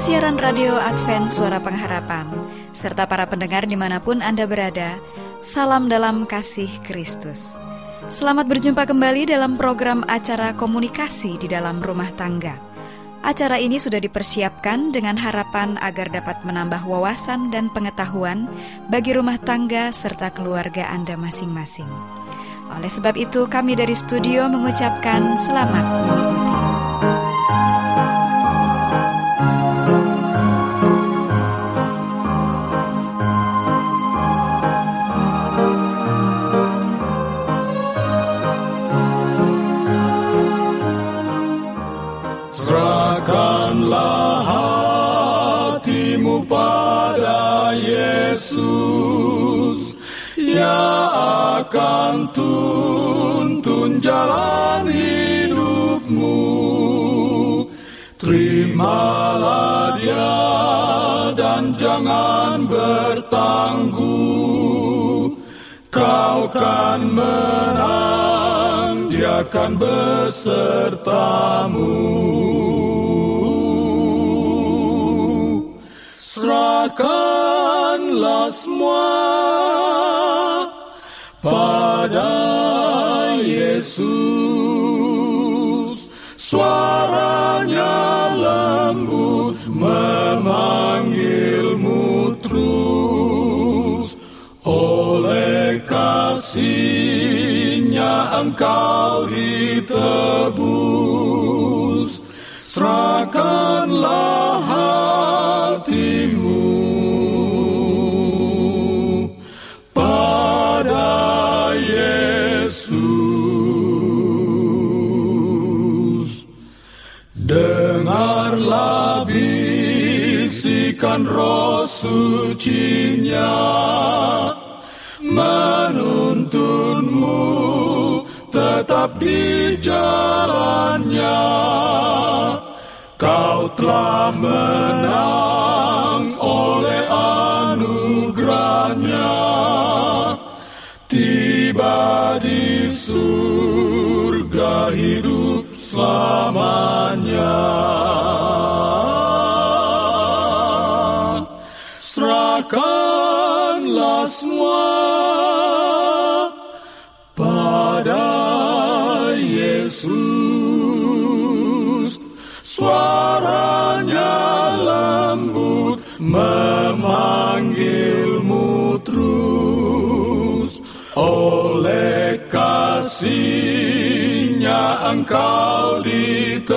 Siaran radio Advent Suara Pengharapan, serta para pendengar di mana pun Anda berada, salam dalam kasih Kristus. Selamat berjumpa kembali dalam program acara komunikasi di dalam rumah tangga. Acara ini sudah dipersiapkan dengan harapan agar dapat menambah wawasan dan pengetahuan bagi rumah tangga serta keluarga Anda masing-masing. Oleh sebab itu, kami dari studio mengucapkan selamat mengikuti. Akan tuntun jalan hidupmu. Terimalah dia dan jangan bertangguh. Kau kan menang, dia akan besertamu Semua pada Yesus. Suaranya lembut memanggilmu terus. Oleh kasihnya engkau ditebus. Serahkanlah bisikan roh sucinya menuntunmu tetap di jalannya. Kau telah menang oleh anugerahnya. Tiba di surga hidup selamanya semua pada Yesus. Suaranya lembut memanggilmu terus oleh kasihnya engkau ditebus.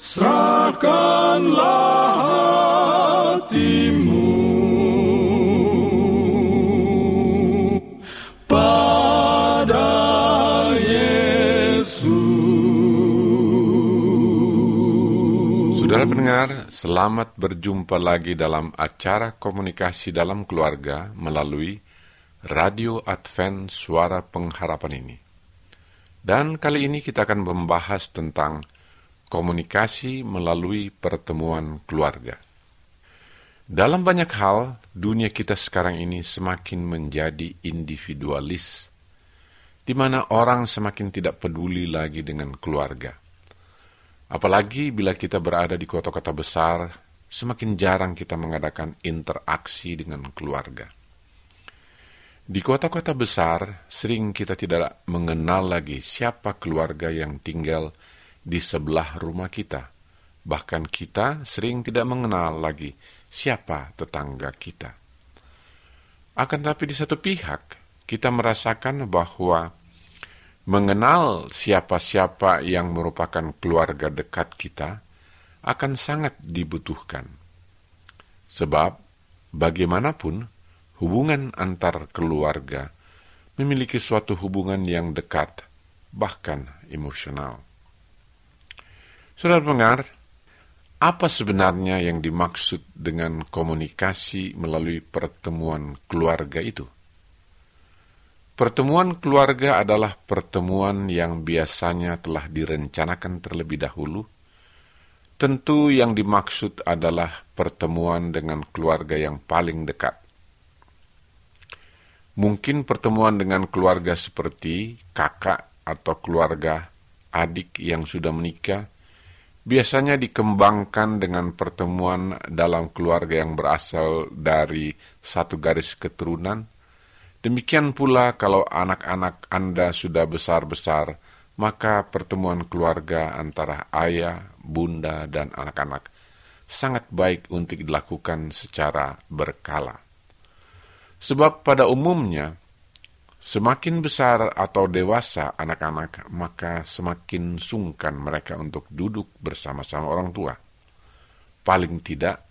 Serahkanlah Saudara pendengar, selamat berjumpa lagi dalam acara komunikasi dalam keluarga melalui Radio Advent Suara Pengharapan ini. Dan kali ini kita akan membahas tentang komunikasi melalui pertemuan keluarga. Dalam banyak hal, dunia kita sekarang ini semakin menjadi individualis, di mana orang semakin tidak peduli lagi dengan keluarga Apalagi bila kita berada di kota-kota besar, semakin jarang kita mengadakan interaksi dengan keluarga. Di kota-kota besar, sering kita tidak mengenal lagi siapa keluarga yang tinggal di sebelah rumah kita, Bahkan kita sering tidak mengenal lagi siapa tetangga kita. Akan tetapi di satu pihak, kita merasakan bahwa mengenal siapa-siapa yang merupakan keluarga dekat kita akan sangat dibutuhkan. Sebab bagaimanapun hubungan antar keluarga memiliki suatu hubungan yang dekat, bahkan emosional. Saudara pendengar, apa sebenarnya yang dimaksud dengan komunikasi melalui pertemuan keluarga itu? Pertemuan keluarga adalah pertemuan yang biasanya telah direncanakan terlebih dahulu. Tentu yang dimaksud adalah pertemuan dengan keluarga yang paling dekat. Mungkin pertemuan dengan keluarga seperti kakak atau keluarga adik yang sudah menikah biasanya dikembangkan dengan pertemuan dalam keluarga yang berasal dari satu garis keturunan. Demikian pula kalau anak-anak Anda sudah besar-besar, maka pertemuan keluarga antara ayah, bunda, dan anak-anak sangat baik untuk dilakukan secara berkala. Sebab pada umumnya Semakin besar atau dewasa anak-anak, maka semakin sungkan mereka untuk duduk bersama-sama orang tua. Paling tidak,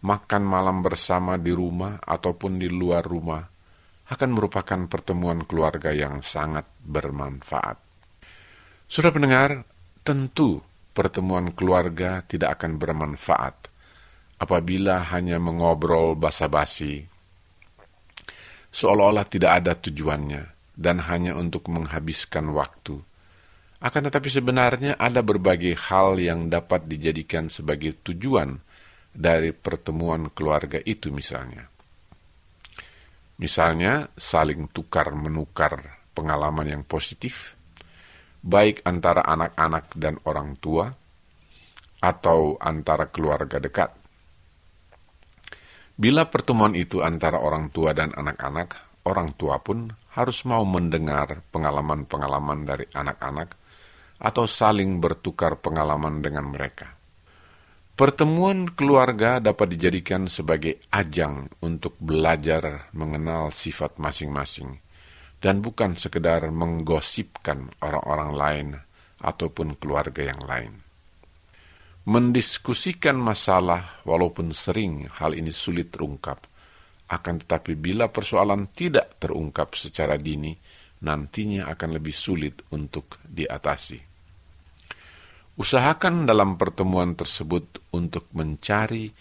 makan malam bersama di rumah ataupun di luar rumah akan merupakan pertemuan keluarga yang sangat bermanfaat. Sudah pendengar, tentu pertemuan keluarga tidak akan bermanfaat apabila hanya mengobrol basa-basi seolah-olah tidak ada tujuannya dan hanya untuk menghabiskan waktu. Akan tetapi sebenarnya ada berbagai hal yang dapat dijadikan sebagai tujuan dari pertemuan keluarga itu misalnya. Misalnya saling tukar-menukar pengalaman yang positif, baik antara anak-anak dan orang tua, atau antara keluarga dekat Bila pertemuan itu antara orang tua dan anak-anak, orang tua pun harus mau mendengar pengalaman-pengalaman dari anak-anak atau saling bertukar pengalaman dengan mereka. Pertemuan keluarga dapat dijadikan sebagai ajang untuk belajar mengenal sifat masing-masing dan bukan sekedar menggosipkan orang-orang lain ataupun keluarga yang lain. Mendiskusikan masalah, walaupun sering hal ini sulit terungkap, akan tetapi bila persoalan tidak terungkap secara dini, nantinya akan lebih sulit untuk diatasi. Usahakan dalam pertemuan tersebut untuk mencari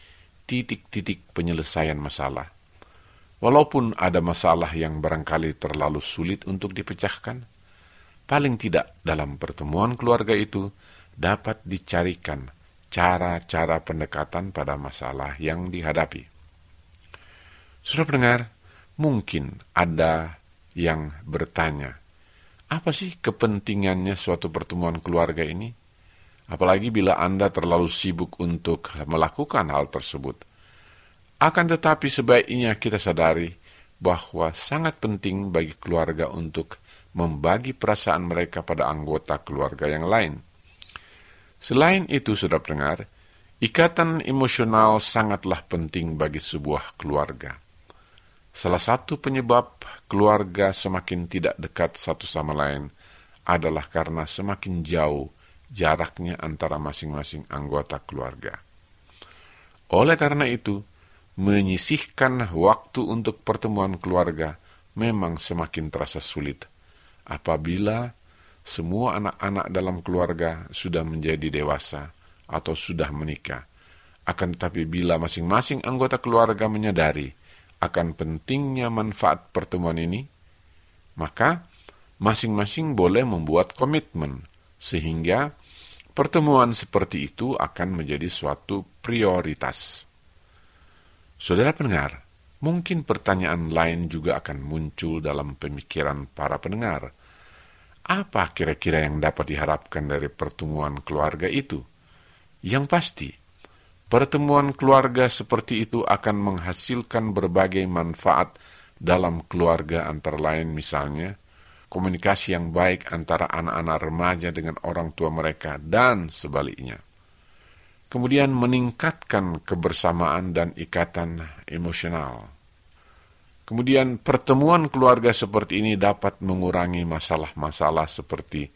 titik-titik penyelesaian masalah. Walaupun ada masalah yang barangkali terlalu sulit untuk dipecahkan, paling tidak dalam pertemuan keluarga itu dapat dicarikan cara-cara pendekatan pada masalah yang dihadapi. Sudah pendengar, mungkin ada yang bertanya, apa sih kepentingannya suatu pertemuan keluarga ini? Apalagi bila Anda terlalu sibuk untuk melakukan hal tersebut. Akan tetapi sebaiknya kita sadari bahwa sangat penting bagi keluarga untuk membagi perasaan mereka pada anggota keluarga yang lain – Selain itu, sudah pendengar, ikatan emosional sangatlah penting bagi sebuah keluarga. Salah satu penyebab keluarga semakin tidak dekat satu sama lain adalah karena semakin jauh jaraknya antara masing-masing anggota keluarga. Oleh karena itu, menyisihkan waktu untuk pertemuan keluarga memang semakin terasa sulit apabila semua anak-anak dalam keluarga sudah menjadi dewasa atau sudah menikah. Akan tetapi bila masing-masing anggota keluarga menyadari akan pentingnya manfaat pertemuan ini, maka masing-masing boleh membuat komitmen sehingga pertemuan seperti itu akan menjadi suatu prioritas. Saudara pendengar, mungkin pertanyaan lain juga akan muncul dalam pemikiran para pendengar – apa kira-kira yang dapat diharapkan dari pertemuan keluarga itu? Yang pasti, pertemuan keluarga seperti itu akan menghasilkan berbagai manfaat dalam keluarga antara lain misalnya, komunikasi yang baik antara anak-anak remaja dengan orang tua mereka dan sebaliknya. kemudian meningkatkan kebersamaan dan ikatan emosional. Kemudian pertemuan keluarga seperti ini dapat mengurangi masalah-masalah seperti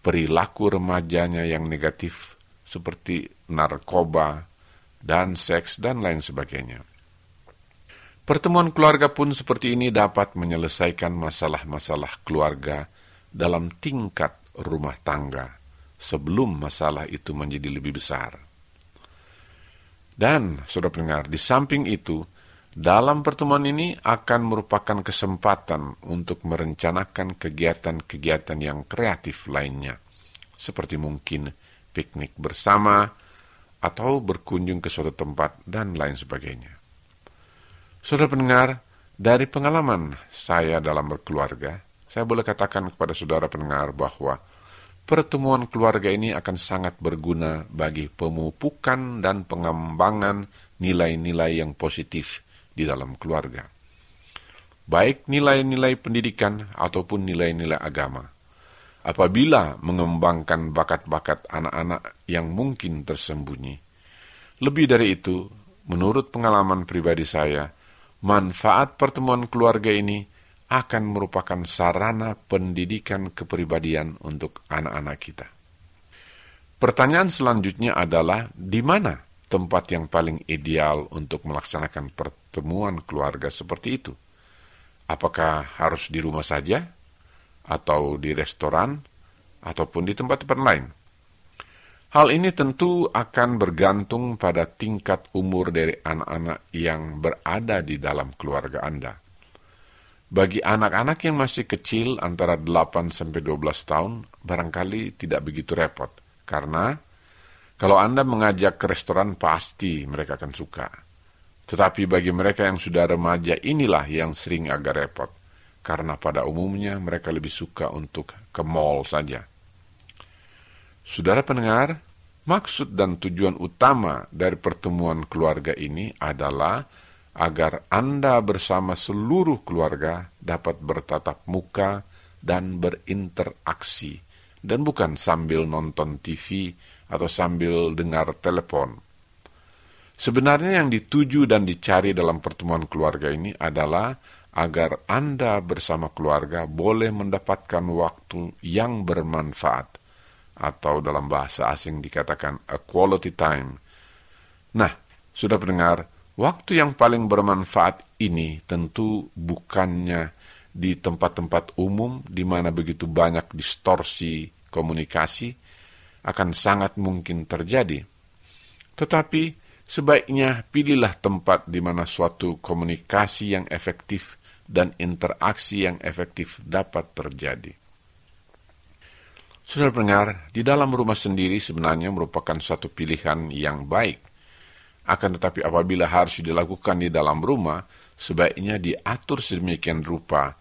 perilaku remajanya yang negatif seperti narkoba dan seks dan lain sebagainya. Pertemuan keluarga pun seperti ini dapat menyelesaikan masalah-masalah keluarga dalam tingkat rumah tangga sebelum masalah itu menjadi lebih besar. Dan, saudara pendengar, di samping itu, dalam pertemuan ini akan merupakan kesempatan untuk merencanakan kegiatan-kegiatan yang kreatif lainnya, seperti mungkin piknik bersama atau berkunjung ke suatu tempat dan lain sebagainya. Saudara pendengar, dari pengalaman saya dalam berkeluarga, saya boleh katakan kepada saudara pendengar bahwa pertemuan keluarga ini akan sangat berguna bagi pemupukan dan pengembangan nilai-nilai yang positif di dalam keluarga. Baik nilai-nilai pendidikan ataupun nilai-nilai agama. Apabila mengembangkan bakat-bakat anak-anak yang mungkin tersembunyi. Lebih dari itu, menurut pengalaman pribadi saya, manfaat pertemuan keluarga ini akan merupakan sarana pendidikan kepribadian untuk anak-anak kita. Pertanyaan selanjutnya adalah di mana tempat yang paling ideal untuk melaksanakan pertemuan keluarga seperti itu? Apakah harus di rumah saja atau di restoran ataupun di tempat-tempat lain? Hal ini tentu akan bergantung pada tingkat umur dari anak-anak yang berada di dalam keluarga Anda. Bagi anak-anak yang masih kecil antara 8 sampai 12 tahun barangkali tidak begitu repot karena kalau Anda mengajak ke restoran pasti mereka akan suka. Tetapi bagi mereka yang sudah remaja inilah yang sering agak repot karena pada umumnya mereka lebih suka untuk ke mall saja. Saudara pendengar, maksud dan tujuan utama dari pertemuan keluarga ini adalah agar Anda bersama seluruh keluarga dapat bertatap muka dan berinteraksi, dan bukan sambil nonton TV atau sambil dengar telepon. Sebenarnya yang dituju dan dicari dalam pertemuan keluarga ini adalah agar Anda bersama keluarga boleh mendapatkan waktu yang bermanfaat, atau dalam bahasa asing dikatakan a quality time. Nah, sudah pendengar, Waktu yang paling bermanfaat ini tentu bukannya di tempat-tempat umum di mana begitu banyak distorsi komunikasi akan sangat mungkin terjadi. Tetapi sebaiknya pilihlah tempat di mana suatu komunikasi yang efektif dan interaksi yang efektif dapat terjadi. Saudara pendengar, di dalam rumah sendiri sebenarnya merupakan suatu pilihan yang baik akan tetapi apabila harus dilakukan di dalam rumah, sebaiknya diatur sedemikian rupa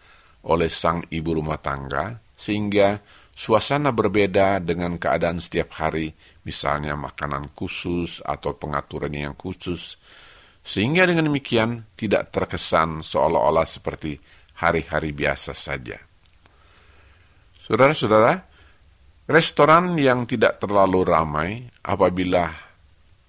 oleh sang ibu rumah tangga, sehingga suasana berbeda dengan keadaan setiap hari, misalnya makanan khusus atau pengaturan yang khusus, sehingga dengan demikian tidak terkesan seolah-olah seperti hari-hari biasa saja. Saudara-saudara, restoran yang tidak terlalu ramai apabila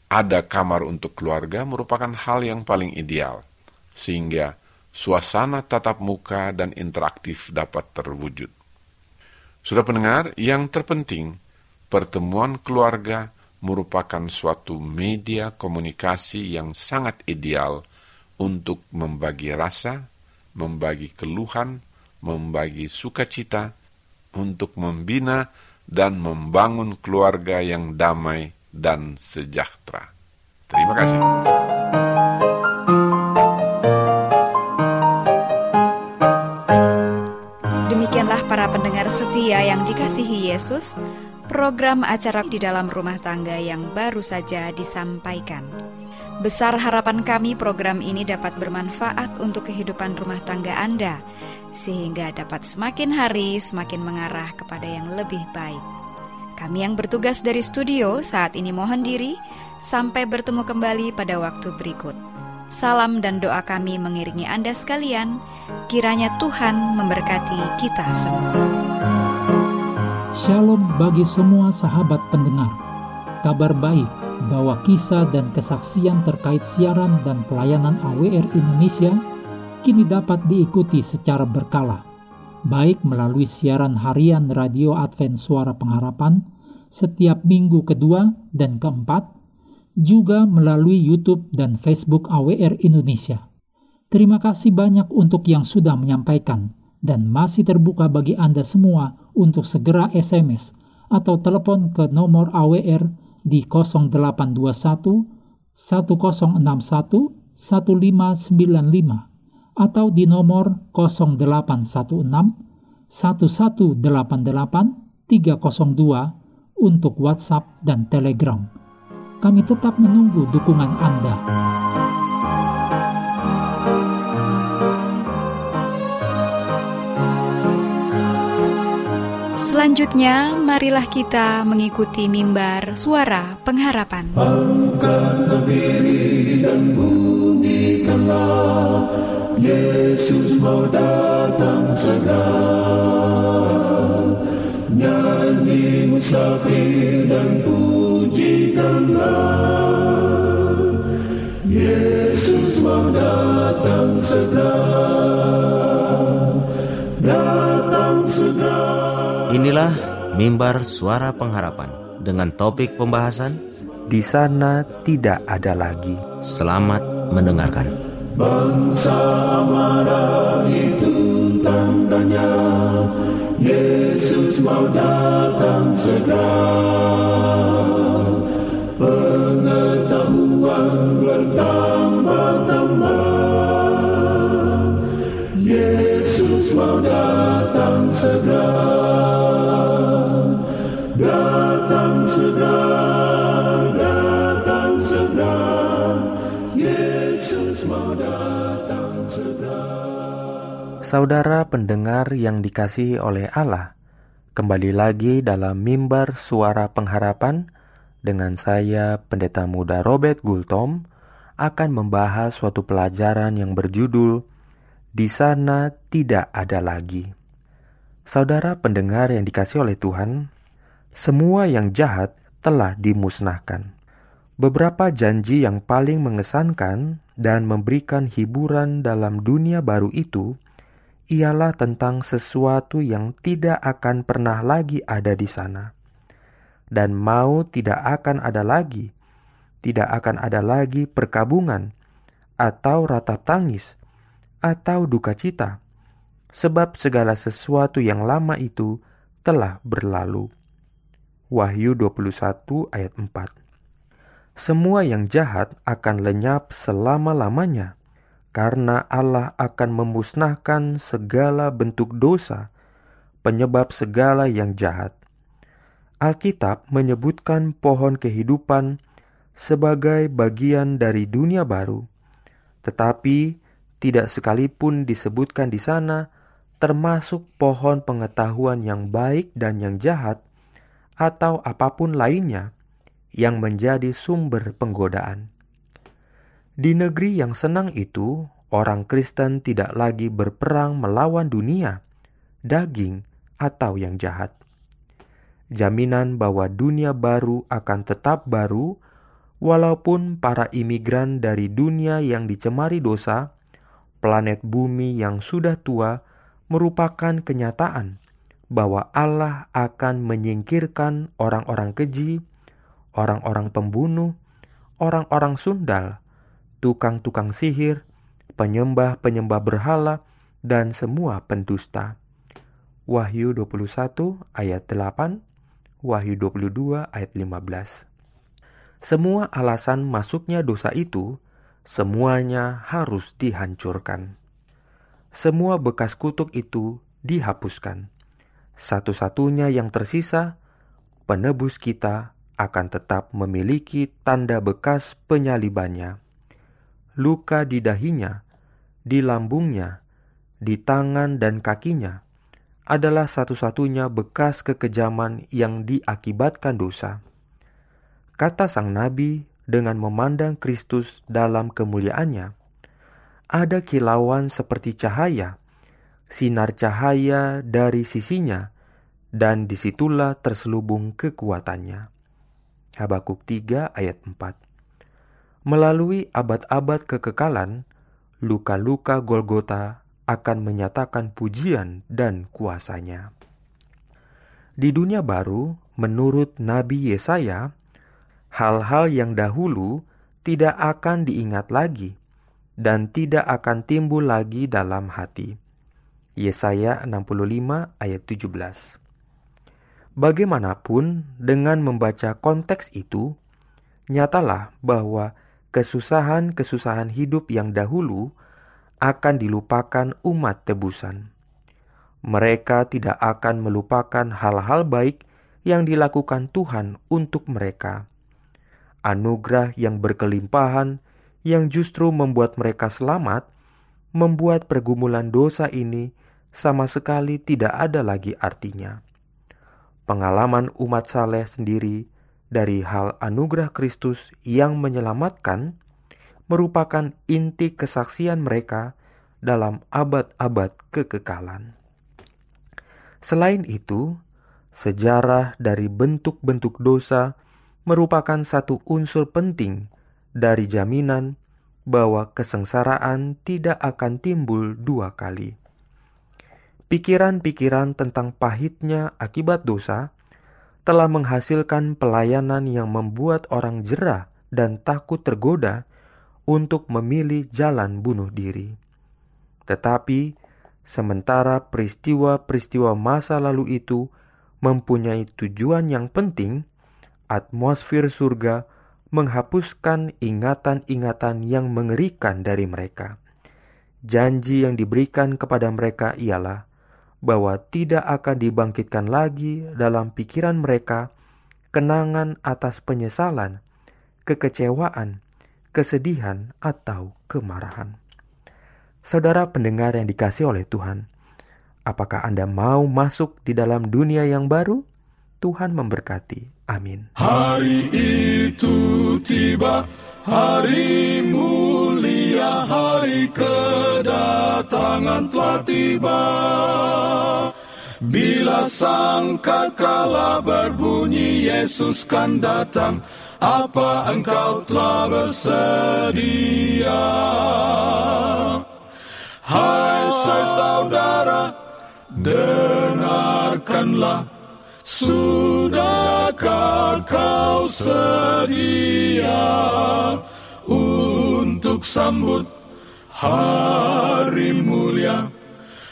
ada kamar untuk keluarga merupakan hal yang paling ideal, sehingga suasana tatap muka dan interaktif dapat terwujud. Sudah pendengar, yang terpenting, pertemuan keluarga merupakan suatu media komunikasi yang sangat ideal untuk membagi rasa, membagi keluhan, membagi sukacita, untuk membina dan membangun keluarga yang damai dan sejahtera. Terima kasih. Demikianlah para pendengar setia yang dikasihi Yesus, program acara di dalam rumah tangga yang baru saja disampaikan. Besar harapan kami program ini dapat bermanfaat untuk kehidupan rumah tangga Anda, sehingga dapat semakin hari semakin mengarah kepada yang lebih baik. Kami yang bertugas dari studio saat ini mohon diri, sampai bertemu kembali pada waktu berikut. Salam dan doa kami mengiringi Anda sekalian, kiranya Tuhan memberkati kita semua. Shalom bagi semua sahabat pendengar. Kabar baik bahwa kisah dan kesaksian terkait siaran dan pelayanan AWR Indonesia kini dapat diikuti secara berkala, baik melalui siaran harian Radio Advent Suara Pengharapan setiap minggu kedua dan keempat, juga melalui YouTube dan Facebook AWR Indonesia. Terima kasih banyak untuk yang sudah menyampaikan dan masih terbuka bagi Anda semua untuk segera SMS atau telepon ke nomor AWR di 0821 1061 1595 atau di nomor 0816 1188 302 untuk WhatsApp dan Telegram. Kami tetap menunggu dukungan Anda. Selanjutnya, marilah kita mengikuti mimbar suara pengharapan. Angkatlah diri dan bunyikanlah Yesus mau datang segera Nyanyi musafir dan pujikanlah Yesus mau datang segera Datang segera Inilah mimbar suara pengharapan dengan topik pembahasan Di sana tidak ada lagi. Selamat mendengarkan. Bangsa marah itu tandanya Yesus mau datang segera. Pengetahuan bertambah-tambah Yesus mau datang Saudara pendengar yang dikasihi oleh Allah, kembali lagi dalam mimbar suara pengharapan dengan saya Pendeta Muda Robert Gultom akan membahas suatu pelajaran yang berjudul Di sana tidak ada lagi. Saudara pendengar yang dikasih oleh Tuhan, semua yang jahat telah dimusnahkan. Beberapa janji yang paling mengesankan dan memberikan hiburan dalam dunia baru itu ialah tentang sesuatu yang tidak akan pernah lagi ada di sana, dan mau tidak akan ada lagi, tidak akan ada lagi perkabungan, atau ratap tangis, atau duka cita, sebab segala sesuatu yang lama itu telah berlalu. Wahyu 21 ayat 4 Semua yang jahat akan lenyap selama-lamanya, karena Allah akan memusnahkan segala bentuk dosa, penyebab segala yang jahat. Alkitab menyebutkan pohon kehidupan sebagai bagian dari dunia baru, tetapi tidak sekalipun disebutkan di sana termasuk pohon pengetahuan yang baik dan yang jahat atau apa pun lainnya yang menjadi sumber penggodaan. Di negeri yang senang itu, orang Kristen tidak lagi berperang melawan dunia, daging, atau yang jahat. Jaminan bahwa dunia baru akan tetap baru, walaupun para imigran dari dunia yang dicemari dosa, planet bumi yang sudah tua, merupakan kenyataan bahwa Allah akan menyingkirkan orang-orang keji, orang-orang pembunuh, orang-orang sundal, tukang-tukang sihir, penyembah-penyembah berhala, dan semua pendusta. Wahyu 21 ayat 8, Wahyu 22 ayat 15. Semua alasan masuknya dosa itu, semuanya harus dihancurkan. Semua bekas kutuk itu dihapuskan satu-satunya yang tersisa, penebus kita akan tetap memiliki tanda bekas penyalibannya. Luka di dahinya, di lambungnya, di tangan dan kakinya adalah satu-satunya bekas kekejaman yang diakibatkan dosa. Kata sang nabi dengan memandang Kristus dalam kemuliaannya, ada kilauan seperti cahaya sinar cahaya dari sisinya, dan di situlah terselubung kekuatannya. Habakuk 3 ayat 4. Melalui abad-abad kekekalan, luka-luka Golgota akan menyatakan pujian dan kuasanya. Di dunia baru, menurut Nabi Yesaya, hal-hal yang dahulu tidak akan diingat lagi dan tidak akan timbul lagi dalam hati. Yesaya 65 ayat 17. Bagaimanapun, dengan membaca konteks itu, nyatalah bahwa kesusahan-kesusahan hidup yang dahulu akan dilupakan umat tebusan. Mereka tidak akan melupakan hal-hal baik yang dilakukan Tuhan untuk mereka. Anugerah yang berkelimpahan yang justru membuat mereka selamat, membuat pergumulan dosa ini sama sekali tidak ada lagi artinya pengalaman umat saleh sendiri dari hal anugerah Kristus yang menyelamatkan merupakan inti kesaksian mereka dalam abad-abad kekekalan. Selain itu, sejarah dari bentuk-bentuk dosa merupakan satu unsur penting dari jaminan bahwa kesengsaraan tidak akan timbul dua kali pikiran-pikiran tentang pahitnya akibat dosa telah menghasilkan pelayanan yang membuat orang jerah dan takut tergoda untuk memilih jalan bunuh diri. Tetapi, sementara peristiwa-peristiwa masa lalu itu mempunyai tujuan yang penting, atmosfer surga menghapuskan ingatan-ingatan yang mengerikan dari mereka. Janji yang diberikan kepada mereka ialah bahwa tidak akan dibangkitkan lagi dalam pikiran mereka kenangan atas penyesalan, kekecewaan, kesedihan, atau kemarahan. Saudara pendengar yang dikasih oleh Tuhan, apakah Anda mau masuk di dalam dunia yang baru? Tuhan memberkati. Amin. Hari itu tiba, hari mulia, hari kedatangan telah tiba. Bila sang kala berbunyi Yesus kan datang, apa engkau telah bersedia? Hai saudara, dengarkanlah Sudahkah kau sedia untuk sambut hari mulia,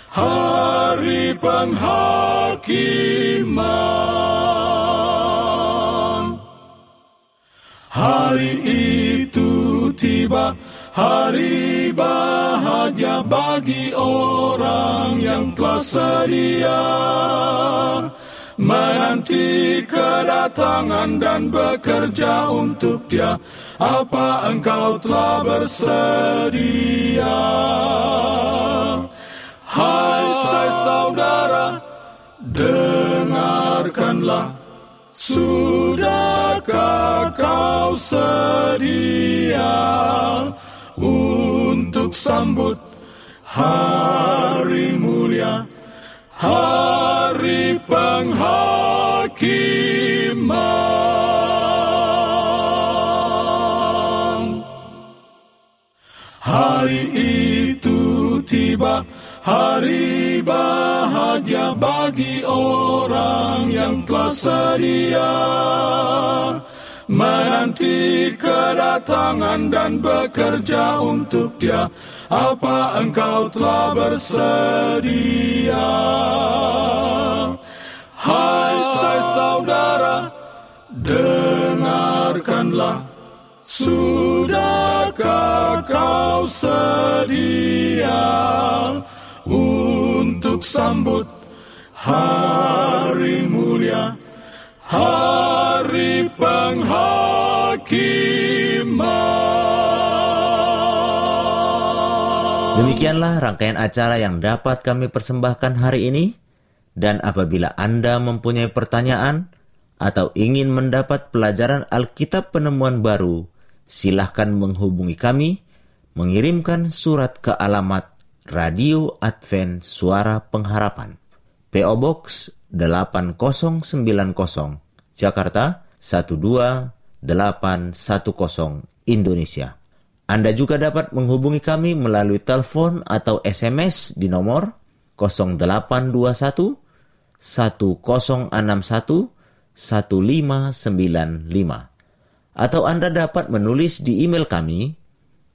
hari penghakiman? Hari itu tiba, hari bahagia bagi orang yang telah sedia menanti kedatangan dan bekerja untuk dia. Apa engkau telah bersedia? Hai saudara, dengarkanlah. Sudahkah kau sedia untuk sambut hari mulia? hari penghakiman. Hari itu tiba, hari bahagia bagi orang yang telah sedia menanti kedatangan dan bekerja untuk dia. Apa engkau telah bersedia? Hai saudara, dengarkanlah. Sudahkah kau sedia untuk sambut hari mulia? hari penghakiman. Demikianlah rangkaian acara yang dapat kami persembahkan hari ini. Dan apabila Anda mempunyai pertanyaan atau ingin mendapat pelajaran Alkitab penemuan baru, silahkan menghubungi kami, mengirimkan surat ke alamat Radio Advent Suara Pengharapan. PO Box 8090 Jakarta 12312 Indonesia. Anda juga dapat menghubungi kami melalui telepon atau SMS di nomor 0821 1061 1595 atau Anda dapat menulis di email kami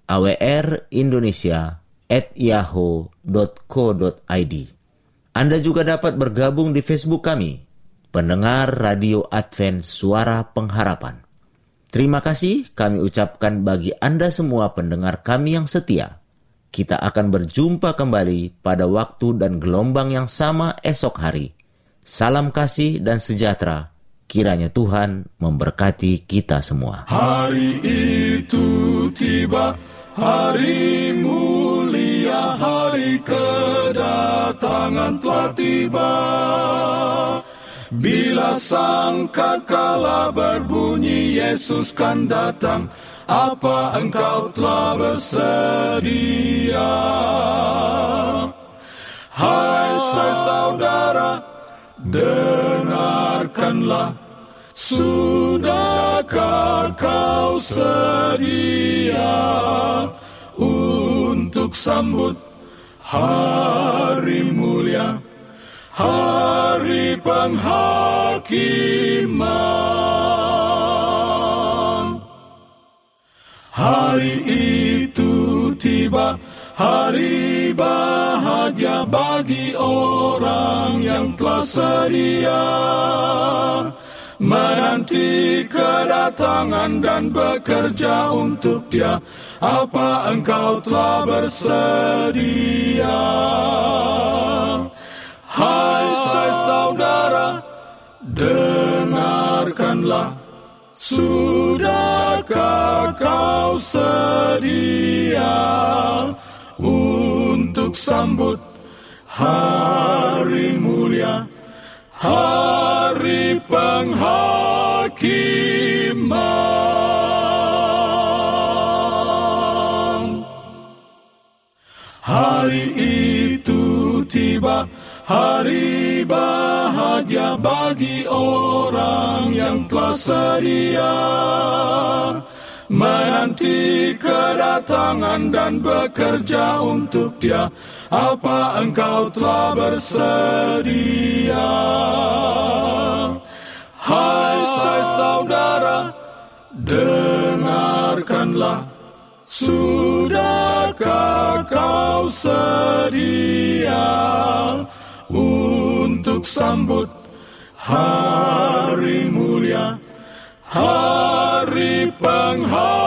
awrindonesia@yahoo.co.id. Anda juga dapat bergabung di Facebook kami, pendengar Radio Advent Suara Pengharapan. Terima kasih kami ucapkan bagi Anda semua pendengar kami yang setia. Kita akan berjumpa kembali pada waktu dan gelombang yang sama esok hari. Salam kasih dan sejahtera Kiranya Tuhan memberkati kita semua. Hari itu tiba, hari mulia, hari kedatangan telah tiba. Bila sang kakala berbunyi Yesus kan datang, apa engkau telah bersedia? Hai saudara, dengarkanlah Sudahkah kau sedia untuk sambut hari mulia, hari penghakiman? Hari itu tiba, hari bahagia bagi orang yang telah sedia menanti kedatangan dan bekerja untuk dia. Apa engkau telah bersedia? Hai saya saudara, dengarkanlah. Sudahkah kau sedia untuk sambut hari mulia? hari penghakiman. Hari bahagia bagi orang yang telah sedia menanti kedatangan dan bekerja untuk dia. Apa engkau telah bersedia? Hai saudara, dengarkanlah. Sudahkah kau sedia untuk sambut hari mulia? hari penghakiman.